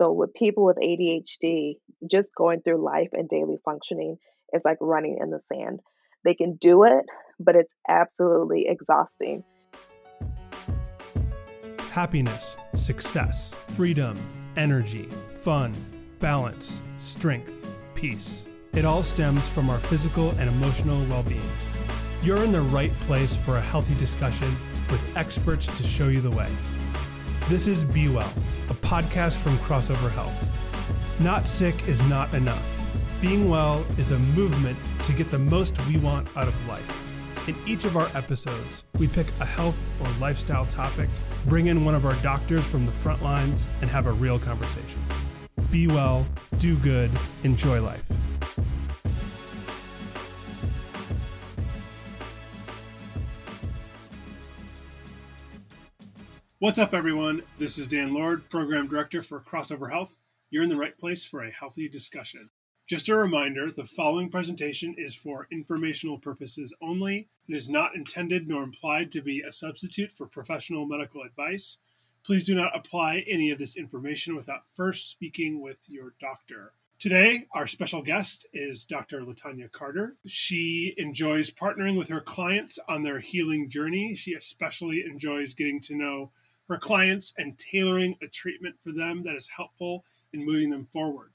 So, with people with ADHD, just going through life and daily functioning is like running in the sand. They can do it, but it's absolutely exhausting. Happiness, success, freedom, energy, fun, balance, strength, peace. It all stems from our physical and emotional well being. You're in the right place for a healthy discussion with experts to show you the way. This is Be Well, podcast from Crossover Health. Not sick is not enough. Being well is a movement to get the most we want out of life. In each of our episodes, we pick a health or lifestyle topic, bring in one of our doctors from the front lines, and have a real conversation. Be well, do good, enjoy life. What's up, everyone? This is Dan Lord, Program Director for Crossover Health. You're in the right place for a healthy discussion. Just a reminder the following presentation is for informational purposes only. It is not intended nor implied to be a substitute for professional medical advice. Please do not apply any of this information without first speaking with your doctor. Today, our special guest is Dr. LaTanya Carter. She enjoys partnering with her clients on their healing journey. She especially enjoys getting to know her clients and tailoring a treatment for them that is helpful in moving them forward.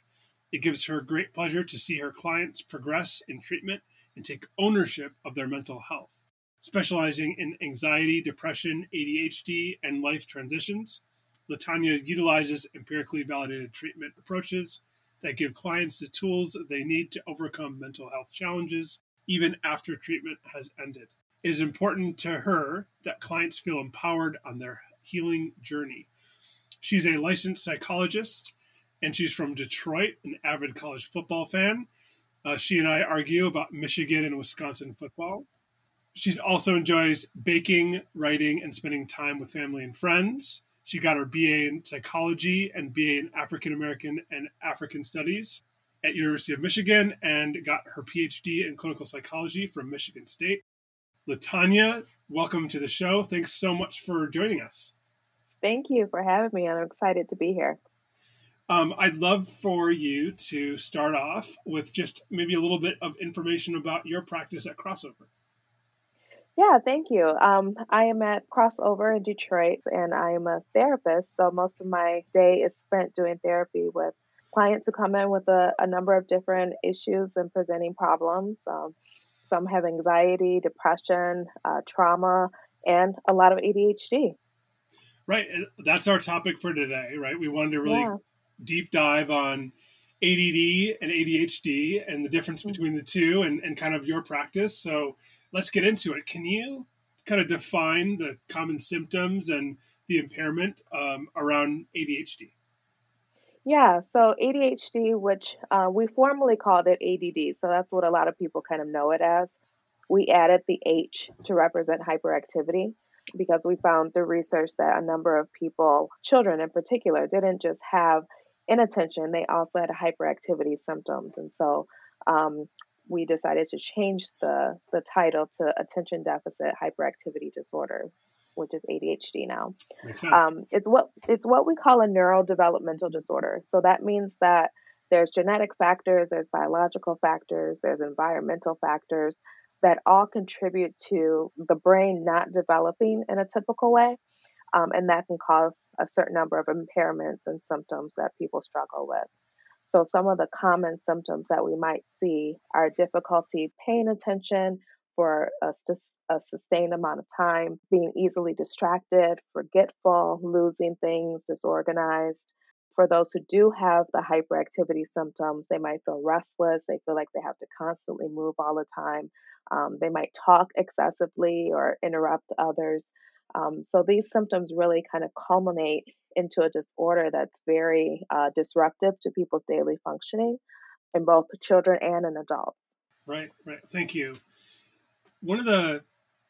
It gives her great pleasure to see her clients progress in treatment and take ownership of their mental health. Specializing in anxiety, depression, ADHD, and life transitions, LaTanya utilizes empirically validated treatment approaches that give clients the tools they need to overcome mental health challenges even after treatment has ended. It is important to her that clients feel empowered on their healing journey. She's a licensed psychologist and she's from Detroit, an avid college football fan. Uh, she and I argue about Michigan and Wisconsin football. She also enjoys baking, writing, and spending time with family and friends. She got her BA in psychology and BA in African American and African Studies at University of Michigan and got her PhD in clinical psychology from Michigan State. LaTanya, welcome to the show. Thanks so much for joining us. Thank you for having me. I'm excited to be here. Um, I'd love for you to start off with just maybe a little bit of information about your practice at Crossover. Yeah, thank you. Um, I am at Crossover in Detroit and I am a therapist. So most of my day is spent doing therapy with clients who come in with a, a number of different issues and presenting problems. Um, some have anxiety, depression, uh, trauma, and a lot of ADHD. Right. That's our topic for today, right? We wanted to really yeah. deep dive on ADD and ADHD and the difference mm-hmm. between the two and, and kind of your practice. So let's get into it. Can you kind of define the common symptoms and the impairment um, around ADHD? Yeah, so ADHD, which uh, we formerly called it ADD, so that's what a lot of people kind of know it as. We added the H to represent hyperactivity because we found through research that a number of people, children in particular, didn't just have inattention, they also had hyperactivity symptoms. And so um, we decided to change the, the title to attention deficit hyperactivity disorder, which is ADHD now. Um, it's what it's what we call a neurodevelopmental disorder. So that means that there's genetic factors, there's biological factors, there's environmental factors that all contribute to the brain not developing in a typical way. Um, and that can cause a certain number of impairments and symptoms that people struggle with. So, some of the common symptoms that we might see are difficulty paying attention for a, a sustained amount of time, being easily distracted, forgetful, losing things, disorganized. For those who do have the hyperactivity symptoms, they might feel restless. They feel like they have to constantly move all the time. Um, they might talk excessively or interrupt others. Um, so these symptoms really kind of culminate into a disorder that's very uh, disruptive to people's daily functioning in both children and in adults. Right, right. Thank you. One of the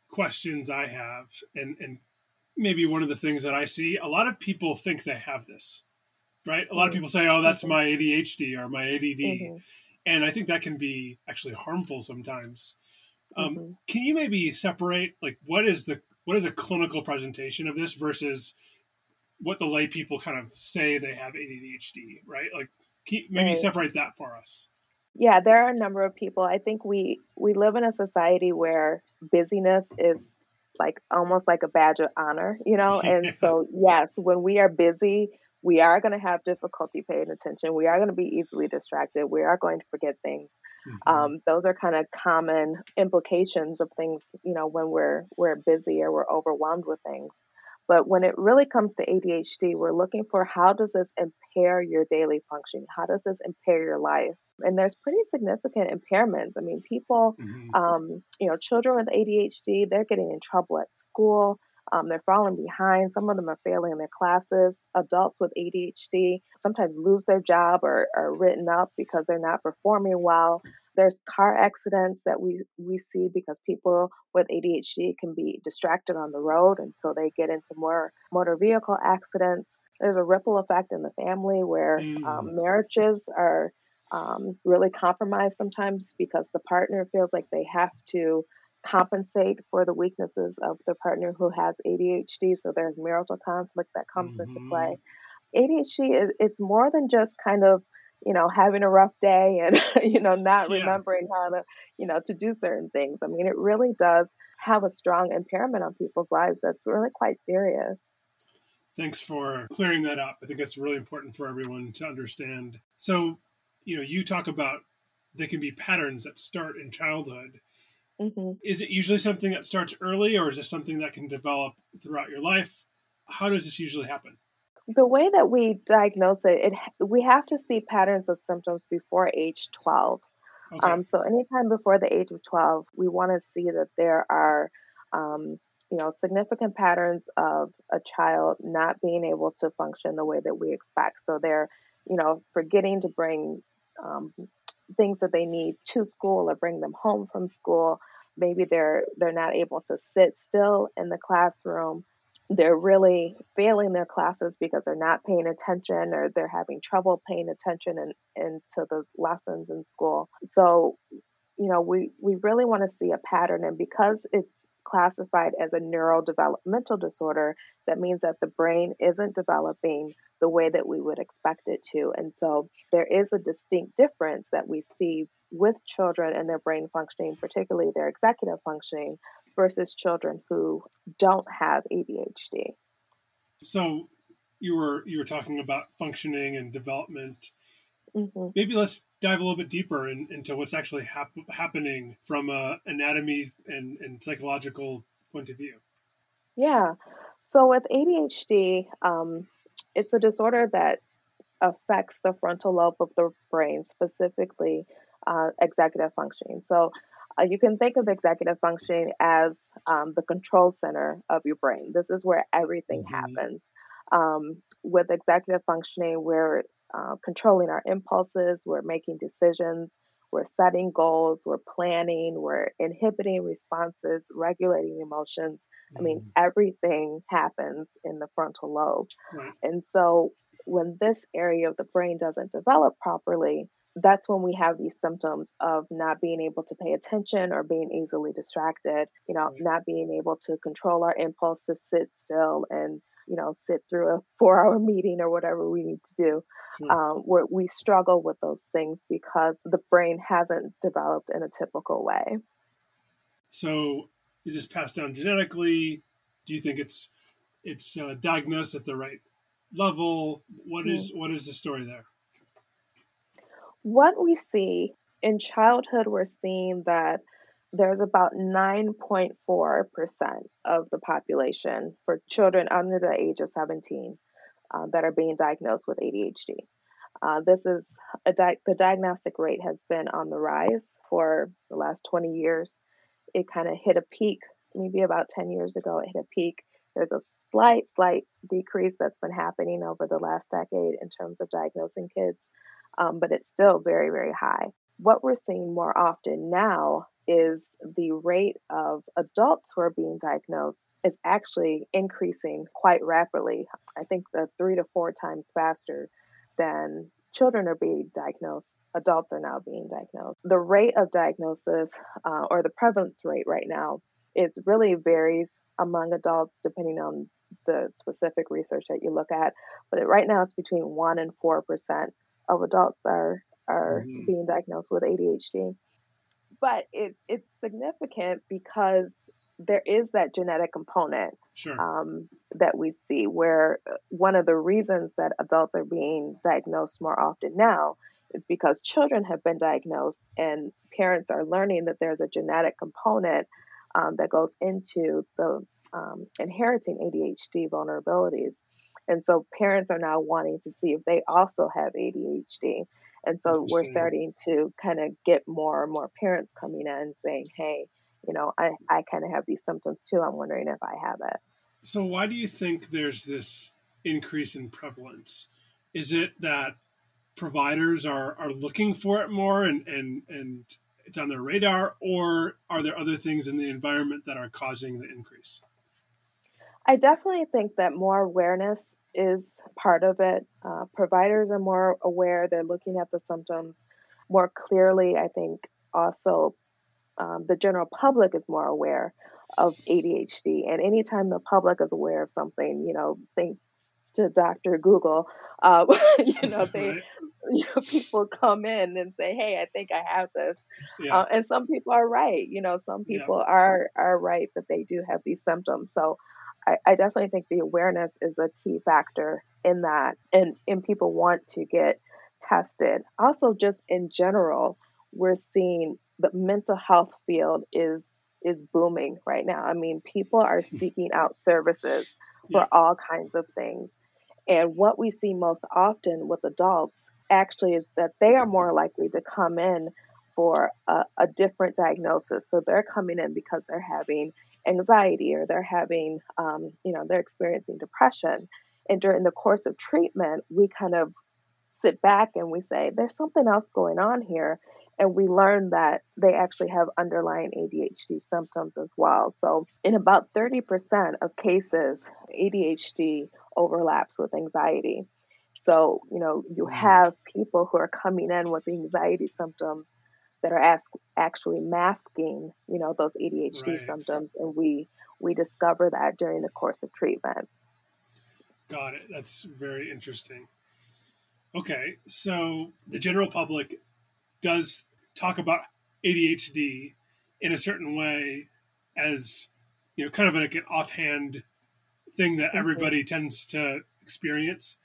questions I have, and, and maybe one of the things that I see, a lot of people think they have this, right? A lot of people say, oh, that's my ADHD or my ADD. Mm-hmm. And I think that can be actually harmful sometimes. Um, mm-hmm. Can you maybe separate like what is the what is a clinical presentation of this versus what the lay people kind of say they have ADHD, right? Like, maybe Right. separate that for us. Yeah, there are a number of people. I think we we live in a society where busyness is like almost like a badge of honor, you know? And so yes, when we are busy, we are going to have difficulty paying attention. We are going to be easily distracted. We are going to forget things. Mhm. Um, those are kind of common implications of things, you know, when we're we're busy or we're overwhelmed with things. But when it really comes to ADHD, we're looking for how does this impair your daily functioning? How does this impair your life? And there's pretty significant impairments. I mean, people, Mhm. um, you know, children with ADHD, they're getting in trouble at school. Um, they're falling behind. Some of them are failing their classes. Adults with ADHD sometimes lose their job or are written up because they're not performing well. There's car accidents that we, we see because people with ADHD can be distracted on the road, and so they get into more motor vehicle accidents. There's a ripple effect in the family where Mm. um, marriages are um, really compromised sometimes because the partner feels like they have to compensate for the weaknesses of the partner who has ADHD. So there's marital conflict that comes into Mhm. play. ADHD is it's more than just kind of you know having a rough day and you know not Yeah. remembering how to you know to do certain things. I mean, it really does have a strong impairment on people's lives that's really quite serious. Thanks for clearing that up. I think that's really important for everyone to understand. So, you know, you talk about there can be patterns that start in childhood. Hmm Is it usually something that starts early, or is this something that can develop throughout your life? How does this usually happen? The way that we diagnose it, it we have to see patterns of symptoms before age 12. Okay. Um, so anytime before the age of 12, we want to see that there are, um, you know, significant patterns of a child not being able to function the way that we expect. So they're, you know, forgetting to bring um, things that they need to school or bring them home from school. Maybe they're they're not able to sit still in the classroom. They're really failing their classes because they're not paying attention or they're having trouble paying attention in, into the lessons in school. So, you know, we, we really want to see a pattern. And because it's classified as a neurodevelopmental disorder, that means that the brain isn't developing the way that we would expect it to. And so there is a distinct difference that we see with children and their brain functioning, particularly their executive functioning, versus children who don't have ADHD. so you were you were talking about functioning and development. hmm Maybe let's dive a little bit deeper in, into what's actually hap- happening from a anatomy and, and psychological point of view. Yeah. So with ADHD, um, it's a disorder that affects the frontal lobe of the brain, specifically uh, executive functioning. So uh, you can think of executive functioning as um, the control center of your brain. This is where everything Mhm. happens. Um, with executive functioning, we're uh, controlling our impulses, we're making decisions, we're setting goals, we're planning, we're inhibiting responses, regulating emotions. I mean, everything happens in the frontal lobe. Right. And so when this area of the brain doesn't develop properly, that's when we have these symptoms of not being able to pay attention or being easily distracted, you know, Right. not being able to control our impulse to sit still and, you know, sit through a four hour meeting or whatever we need to do. Sure. Um, where we struggle with those things because the brain hasn't developed in a typical way. So, is this passed down genetically? Do you think it's it's uh, diagnosed at the right level? What is what is the story there? What we see in childhood, we're seeing that there's about 9.4% of the population for children under the age of 17 uh, that are being diagnosed with ADHD. Uh, this is di- the diagnostic rate has been on the rise for the last 20 years. It kind of hit a peak maybe about 10 years ago. It hit a peak. There's a slight, slight decrease that's been happening over the last decade in terms of diagnosing kids, um, but it's still very, very high. What we're seeing more often now is the rate of adults who are being diagnosed is actually increasing quite rapidly. I think the three to four times faster than children are being diagnosed, adults are now being diagnosed. The rate of diagnosis uh, or the prevalence rate right now is really varies among adults depending on the specific research that you look at, but it, right now it's between one and four percent of adults are are mm-hmm. being diagnosed with ADHD. But it, it's significant because there is that genetic component sure. um, that we see where uh, one of the reasons that adults are being diagnosed more often now is because children have been diagnosed and parents are learning that there's a genetic component um, that goes into the um, inheriting ADHD vulnerabilities. And so parents are now wanting to see if they also have ADHD. And so we're starting to kind of get more and more parents coming in saying, hey, you know, I, I kind of have these symptoms too. I'm wondering if I have it. So, why do you think there's this increase in prevalence? Is it that providers are, are looking for it more and, and, and it's on their radar, or are there other things in the environment that are causing the increase? I definitely think that more awareness is part of it. Uh, providers are more aware, they're looking at the symptoms more clearly. I think also um, the general public is more aware of ADHD. And anytime the public is aware of something, you know, thanks to Dr. Google, uh, you know, they, you know, people come in and say, "Hey, I think I have this," yeah. uh, and some people are right. You know, some people yeah. are are right that they do have these symptoms. So, I, I definitely think the awareness is a key factor in that, and and people want to get tested. Also, just in general, we're seeing the mental health field is is booming right now. I mean, people are hmm. seeking out services for yeah. all kinds of things. And what we see most often with adults actually is that they are more likely to come in for a, a, different diagnosis. So they're coming in because they're having anxiety or they're having, um, you know, they're experiencing depression. And during the course of treatment, we kind of sit back and we say, there's something else going on here and we learn that they actually have underlying ADHD symptoms as well. So, in about 30% of cases, ADHD overlaps with anxiety. So, you know, you have people who are coming in with anxiety symptoms that are ask, actually masking, you know, those ADHD right. symptoms, and we we discover that during the course of treatment. Got it. That's very interesting. Okay, so the general public does talk about ADHD in a certain way as you know kind of like an offhand thing that mm-hmm. everybody tends to experience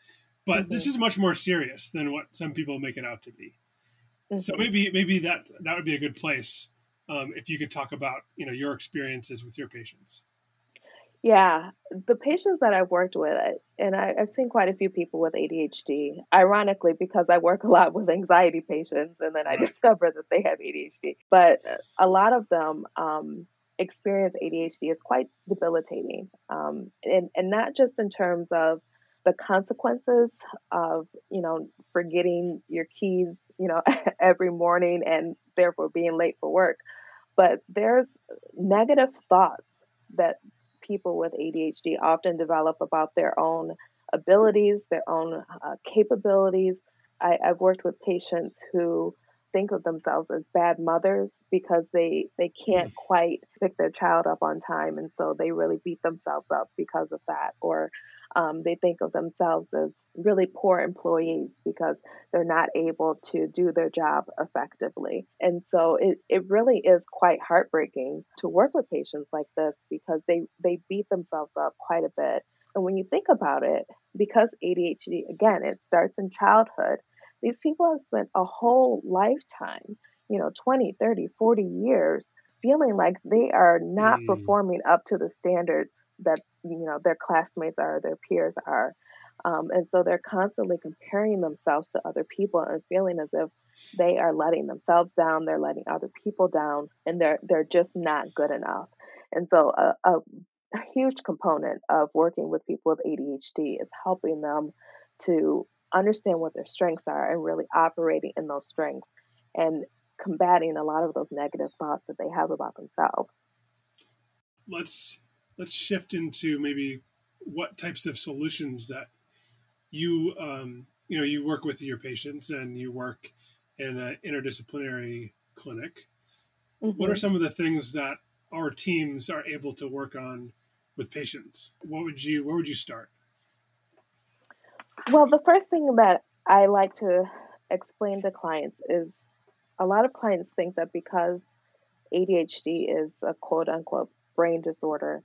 but mm-hmm. this is much more serious than what some people make it out to be mm-hmm. so maybe maybe that that would be a good place um, if you could talk about you know your experiences with your patients yeah, the patients that I've worked with, and I, have seen quite a few people with ADHD, ironically, because I work a lot with anxiety patients, and then I discover that they have ADHD. But a lot of them um, experience ADHD is quite debilitating, um, and, and not just in terms of the consequences of, you know, forgetting your keys, you know, every morning and therefore being late for work, but there's negative thoughts that people with ADHD often develop about their own abilities, their own uh, capabilities. I, I've worked with patients who think of themselves as bad mothers because they they can't quite pick their child up on time and so they really beat themselves up because of that or um, they think of themselves as really poor employees because they're not able to do their job effectively. And so it, it really is quite heartbreaking to work with patients like this because they, they beat themselves up quite a bit. And when you think about it, because ADHD, again, it starts in childhood, these people have spent a whole lifetime, you know, 20, 30, 40 years feeling like they are not mm. performing up to the standards that you know their classmates are, their peers are. Um, and so they're constantly comparing themselves to other people and feeling as if they are letting themselves down, they're letting other people down, and they're they're just not good enough. And so a, a, a huge component of working with people with ADHD is helping them to understand what their strengths are and really operating in those strengths and combating a lot of those negative thoughts that they have about themselves. Let's let's shift into maybe what types of solutions that you um, you know you work with your patients and you work in an interdisciplinary clinic. Mm-hmm. What are mm-hmm. some of the things that our teams are able to work on with patients? What would you where would you start? Well, the first thing that I like to explain to clients is a lot of clients think that because ADHD is a quote unquote brain disorder,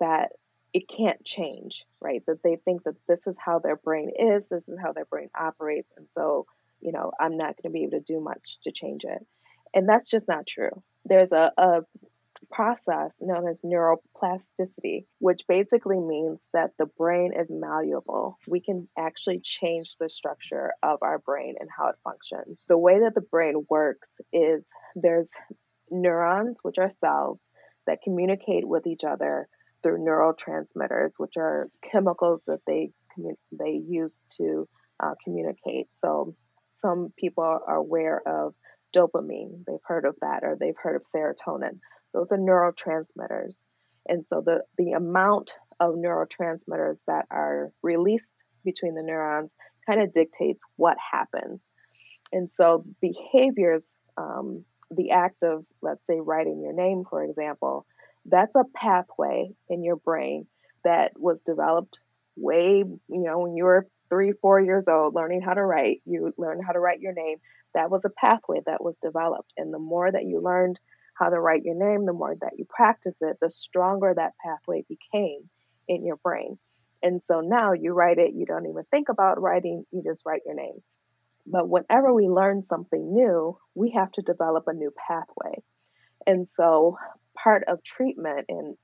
that it can't change, right? That they think that this is how their brain is, this is how their brain operates. And so, you know, I'm not going to be able to do much to change it. And that's just not true. There's a, a process known as neuroplasticity, which basically means that the brain is malleable. We can actually change the structure of our brain and how it functions. The way that the brain works is there's neurons, which are cells, that communicate with each other through neurotransmitters, which are chemicals that they they use to uh, communicate. So some people are aware of dopamine. They've heard of that, or they've heard of serotonin. Those are neurotransmitters. And so the, the amount of neurotransmitters that are released between the neurons kind of dictates what happens. And so behaviors, um, the act of, let's say, writing your name, for example, that's a pathway in your brain that was developed way, you know, when you were three, four years old, learning how to write, you learned how to write your name. That was a pathway that was developed. And the more that you learned how to write your name, the more that you practice it, the stronger that pathway became in your brain. And so now you write it, you don't even think about writing, you just write your name. But whenever we learn something new, we have to develop a new pathway. And so part of treatment in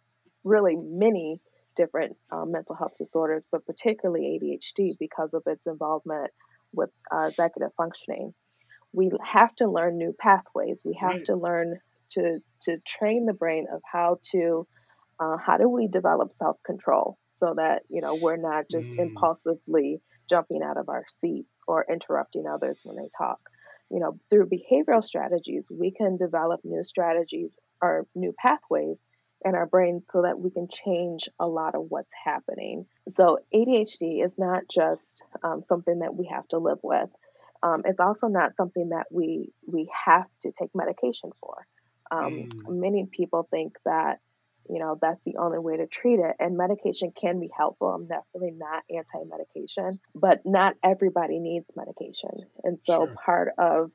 really many different uh, mental health disorders, but particularly ADHD because of its involvement with uh, executive functioning, we have to learn new pathways. We have right. to learn to to train the brain of how to uh, how do we develop self control so that you know we're not just mm. impulsively jumping out of our seats or interrupting others when they talk. You know, through behavioral strategies, we can develop new strategies or new pathways in our brain so that we can change a lot of what's happening. So, ADHD is not just um, something that we have to live with. Um, it's also not something that we we have to take medication for. Um, mm. Many people think that, you know, that's the only way to treat it. And medication can be helpful. I'm definitely not anti medication, but not everybody needs medication. And so sure. part of,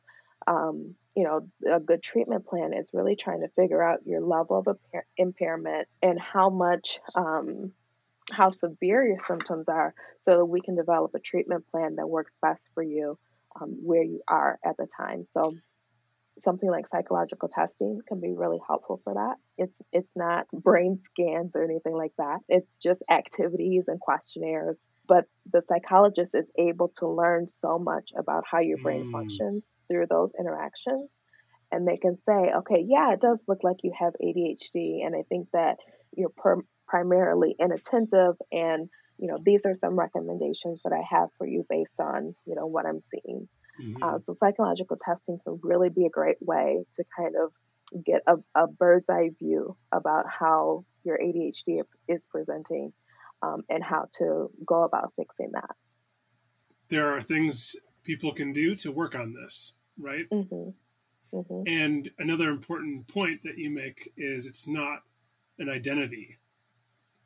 um, you know, a good treatment plan is really trying to figure out your level of impair- impairment and how much, um, how severe your symptoms are so that we can develop a treatment plan that works best for you um, where you are at the time. So something like psychological testing can be really helpful for that. It's it's not brain scans or anything like that. It's just activities and questionnaires. But the psychologist is able to learn so much about how your brain mm. functions through those interactions. And they can say, okay, yeah, it does look like you have ADHD. And I think that you're per- primarily inattentive. And, you know, these are some recommendations that I have for you based on, you know, what I'm seeing. Mm-hmm. Uh, so psychological testing can really be a great way to kind of get a, a bird's eye view about how your ADHD is presenting um, and how to go about fixing that. There are things people can do to work on this, right? Mm-hmm. Mm-hmm. And another important point that you make is it's not an identity,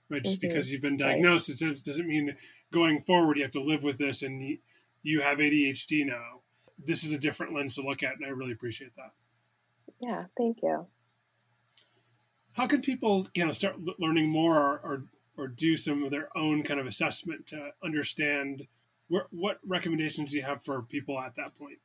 right? Just mm-hmm. because you've been diagnosed, right. it doesn't mean going forward you have to live with this and you have ADHD now. This is a different lens to look at, and I really appreciate that. Yeah, thank you. How can people, you know, start learning more or, or, or do some of their own kind of assessment to understand where, what recommendations do you have for people at that point?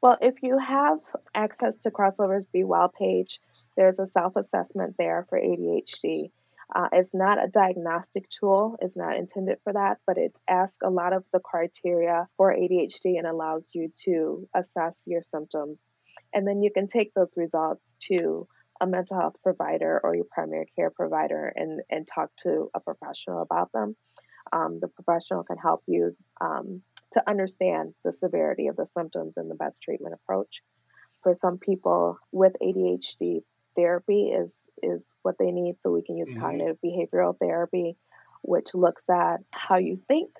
Well, if you have access to Crossover's Be Well page, there's a self assessment there for ADHD. Uh, it's not a diagnostic tool, it's not intended for that, but it asks a lot of the criteria for ADHD and allows you to assess your symptoms. And then you can take those results to a mental health provider or your primary care provider and, and talk to a professional about them. Um, the professional can help you um, to understand the severity of the symptoms and the best treatment approach. For some people with ADHD, therapy is is what they need. So we can use mm-hmm. cognitive behavioral therapy, which looks at how you think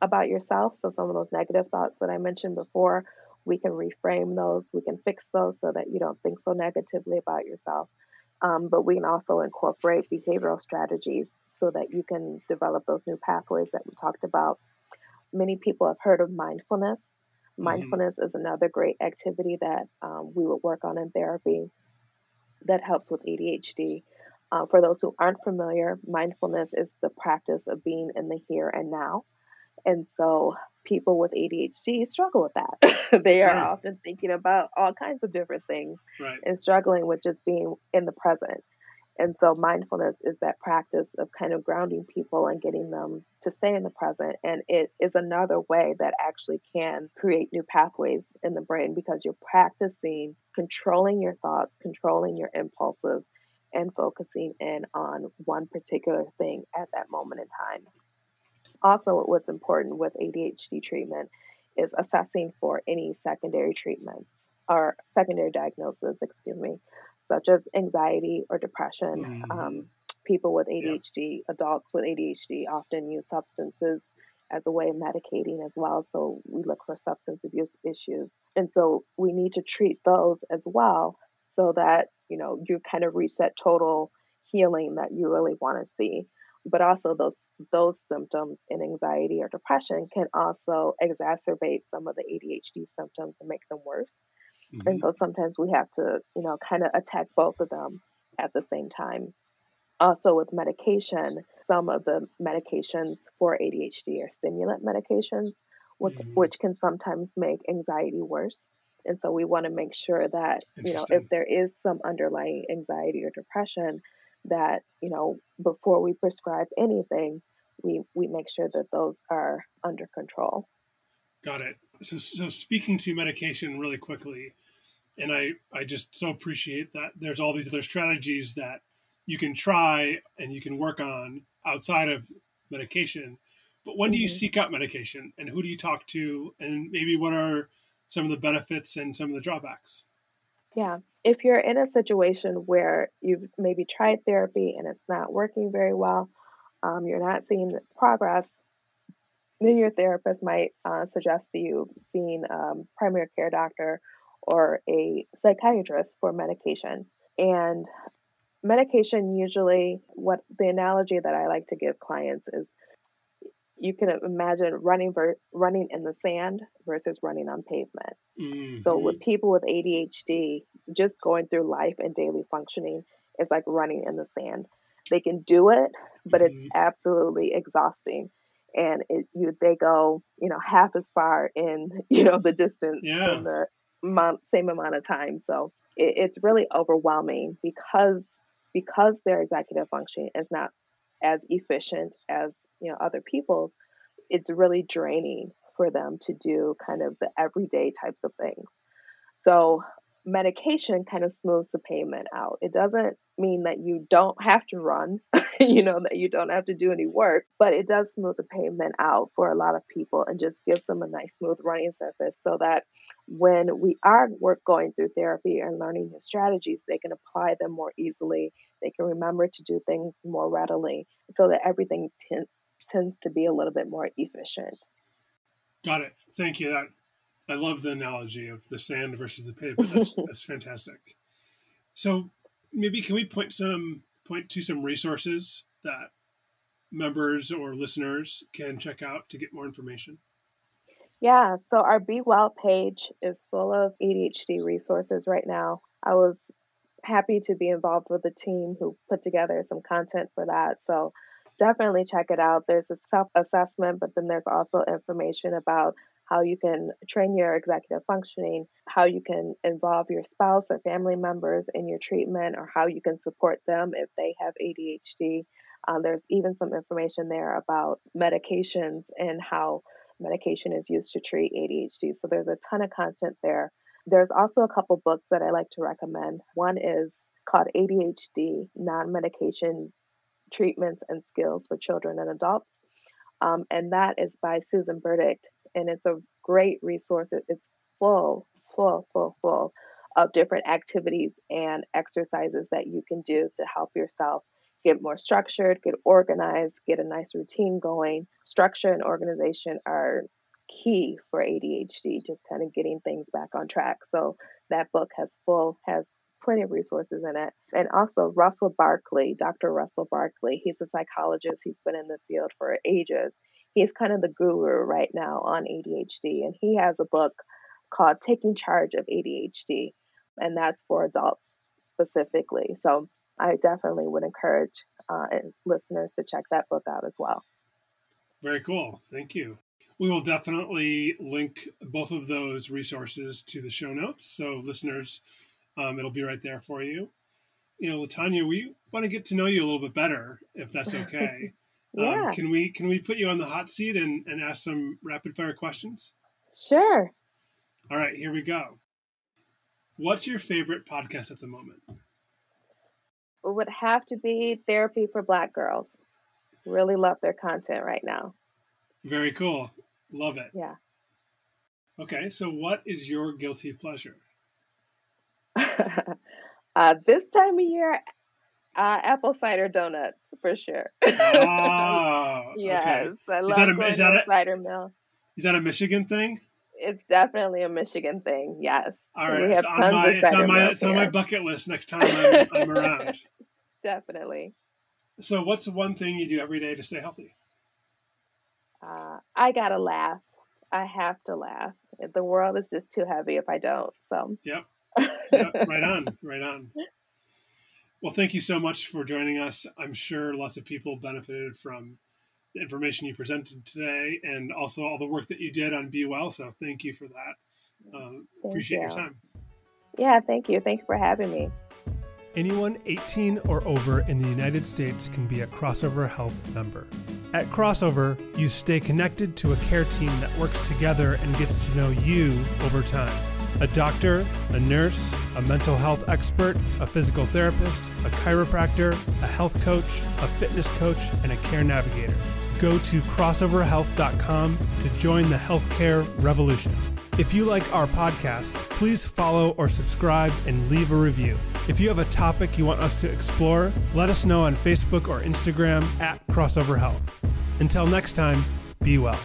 about yourself. So some of those negative thoughts that I mentioned before, we can reframe those, we can fix those so that you don't think so negatively about yourself. Um, but we can also incorporate behavioral strategies so that you can develop those new pathways that we talked about. Many people have heard of mindfulness. Mm-hmm. Mindfulness mm-hmm. is another great activity that um, we would work on in therapy that helps with ADHD. Uh, for those who aren't familiar, mindfulness is the practice of being in the here and now. And so people with ADHD struggle with that. they are often thinking about all kinds of different things right. and struggling with just being in the present. And so mindfulness is that practice of kind of grounding people and getting them to stay in the present. And it is another way that actually can create new pathways in the brain because you're practicing controlling your thoughts, controlling your impulses, and focusing in on one particular thing at that moment in time. Also, what's important with ADHD treatment is assessing for any secondary treatments or secondary diagnosis, excuse me, such as anxiety or depression. Mm-hmm. Um, people with ADHD, yeah. adults with ADHD, often use substances as a way of medicating as well. So we look for substance abuse issues. And so we need to treat those as well so that, you know, you kind of reach that total healing that you really want to see. But also those those symptoms in anxiety or depression can also exacerbate some of the ADHD symptoms and make them worse. Mm-hmm. And so sometimes we have to, you know, kind of attack both of them at the same time. Also, with medication, some of the medications for ADHD are stimulant medications, which, mm-hmm. which can sometimes make anxiety worse. And so we want to make sure that, you know, if there is some underlying anxiety or depression, that, you know, before we prescribe anything, we, we make sure that those are under control. Got it. So, so speaking to medication really quickly, and I, I just so appreciate that there's all these other strategies that you can try and you can work on outside of medication. But when do you mm-hmm. seek out medication and who do you talk to and maybe what are some of the benefits and some of the drawbacks? Yeah. If you're in a situation where you've maybe tried therapy and it's not working very well, um, you're not seeing progress, then your therapist might uh, suggest to you seeing a um, primary care doctor or a psychiatrist for medication. And medication usually, what the analogy that I like to give clients is you can imagine running ver- running in the sand versus running on pavement. Mm-hmm. So with people with ADHD, just going through life and daily functioning is like running in the sand. They can do it, but mm-hmm. it's absolutely exhausting. And it, you, they go, you know, half as far in, you know, the distance yeah. in the amount, same amount of time. So it, it's really overwhelming because because their executive functioning is not as efficient as you know other people's. It's really draining for them to do kind of the everyday types of things. So medication kind of smooths the payment out. It doesn't mean that you don't have to run, you know, that you don't have to do any work, but it does smooth the pavement out for a lot of people and just gives them a nice smooth running surface so that when we are work going through therapy and learning new strategies, they can apply them more easily. They can remember to do things more readily so that everything t- tends to be a little bit more efficient. Got it. Thank you. That I love the analogy of the sand versus the paper. That's, that's fantastic. So maybe can we point some point to some resources that members or listeners can check out to get more information? Yeah, so our Be Well page is full of ADHD resources right now. I was happy to be involved with the team who put together some content for that. So definitely check it out. There's a self assessment, but then there's also information about how you can train your executive functioning, how you can involve your spouse or family members in your treatment, or how you can support them if they have ADHD. Um, there's even some information there about medications and how medication is used to treat ADHD. So there's a ton of content there. There's also a couple books that I like to recommend. One is called ADHD Non Medication Treatments and Skills for Children and Adults. Um, and that is by Susan Burdick and it's a great resource. It's full, full, full, full of different activities and exercises that you can do to help yourself get more structured, get organized, get a nice routine going. Structure and organization are key for ADHD, just kind of getting things back on track. So that book has full has plenty of resources in it. And also Russell Barkley, Dr. Russell Barkley, he's a psychologist. He's been in the field for ages. He's kind of the guru right now on ADHD, and he has a book called Taking Charge of ADHD, and that's for adults specifically. So I definitely would encourage uh, listeners to check that book out as well. Very cool. Thank you. We will definitely link both of those resources to the show notes. So, listeners, um, it'll be right there for you. You know, LaTanya, we want to get to know you a little bit better, if that's okay. yeah. Um, can we can we put you on the hot seat and, and ask some rapid fire questions? Sure. All right, here we go. What's your favorite podcast at the moment? Would have to be Therapy for Black Girls. Really love their content right now. Very cool. Love it. Yeah. Okay, so what is your guilty pleasure? uh, this time of year, uh, apple cider donuts for sure. Oh, yes, okay. I love is that a, is that a, cider mill. Is that a Michigan thing? It's definitely a Michigan thing. Yes. All right, we have it's on tons my of it's on my it's on my bucket list next time I'm, I'm around. Definitely. So, what's the one thing you do every day to stay healthy? Uh, I gotta laugh. I have to laugh. The world is just too heavy if I don't. So. Yep. yep. Right on. Right on. Well, thank you so much for joining us. I'm sure lots of people benefited from information you presented today and also all the work that you did on Be Well. So, thank you for that. Um, appreciate you. your time. Yeah, thank you. Thank you for having me. Anyone 18 or over in the United States can be a Crossover Health member. At Crossover, you stay connected to a care team that works together and gets to know you over time. A doctor, a nurse, a mental health expert, a physical therapist, a chiropractor, a health coach, a fitness coach, and a care navigator. Go to crossoverhealth.com to join the healthcare revolution. If you like our podcast, please follow or subscribe and leave a review. If you have a topic you want us to explore, let us know on Facebook or Instagram at Crossover Health. Until next time, be well.